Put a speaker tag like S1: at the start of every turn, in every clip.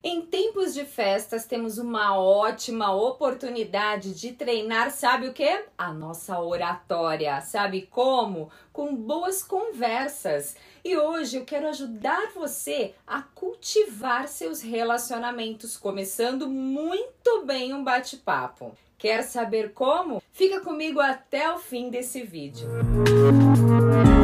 S1: Em tempos de festas, temos uma ótima oportunidade de treinar, sabe o que? A nossa oratória. Sabe como? Com boas conversas. E hoje eu quero ajudar você a cultivar seus relacionamentos, começando muito bem um bate-papo. Quer saber como? Fica comigo até o fim desse vídeo. Música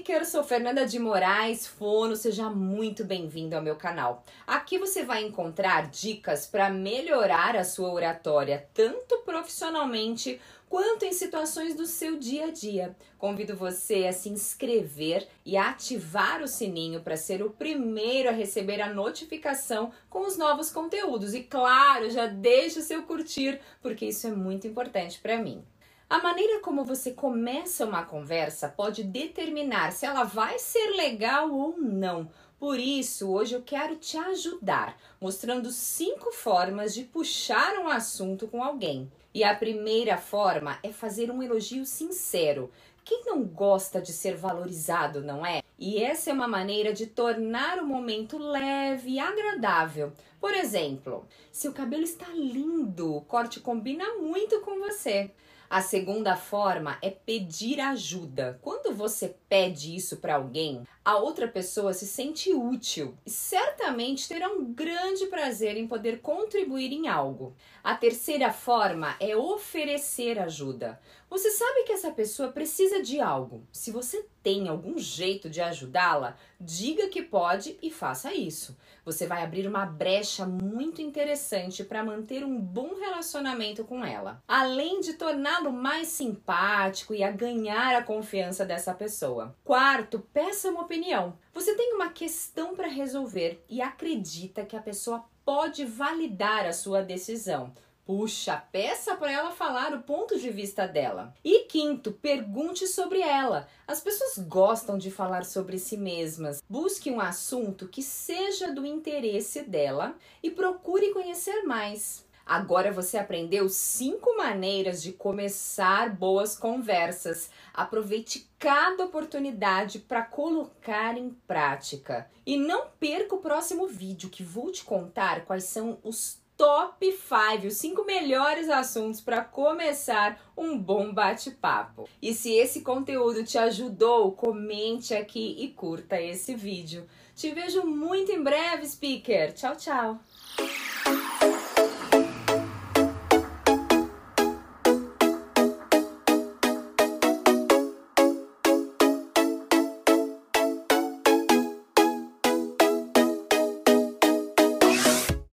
S1: Speaker, sou Fernanda de Moraes, fono, seja muito bem-vindo ao meu canal. Aqui você vai encontrar dicas para melhorar a sua oratória, tanto profissionalmente quanto em situações do seu dia a dia. Convido você a se inscrever e ativar o sininho para ser o primeiro a receber a notificação com os novos conteúdos. E claro, já deixa o seu curtir, porque isso é muito importante para mim. A maneira como você começa uma conversa pode determinar se ela vai ser legal ou não. Por isso, hoje eu quero te ajudar, mostrando cinco formas de puxar um assunto com alguém. E a primeira forma é fazer um elogio sincero. Quem não gosta de ser valorizado, não é? E essa é uma maneira de tornar o momento leve e agradável. Por exemplo, seu cabelo está lindo, o corte combina muito com você. A segunda forma é pedir ajuda. Quando você pede isso para alguém, a outra pessoa se sente útil e certamente terá um grande prazer em poder contribuir em algo. A terceira forma é oferecer ajuda. Você sabe que essa pessoa precisa de algo. Se você tem algum jeito de ajudá-la, diga que pode e faça isso. Você vai abrir uma brecha muito interessante para manter um bom relacionamento com ela, além de torná-lo mais simpático e a ganhar a confiança dessa pessoa. Quarto, peça uma opinião. Você tem uma questão para resolver e acredita que a pessoa pode validar a sua decisão. Puxa, peça para ela falar o ponto de vista dela. E quinto, pergunte sobre ela. As pessoas gostam de falar sobre si mesmas. Busque um assunto que seja do interesse dela e procure conhecer mais. Agora você aprendeu cinco maneiras de começar boas conversas. Aproveite cada oportunidade para colocar em prática. E não perca o próximo vídeo que vou te contar quais são os top 5, os 5 melhores assuntos para começar um bom bate-papo. E se esse conteúdo te ajudou, comente aqui e curta esse vídeo. Te vejo muito em breve, speaker. Tchau, tchau.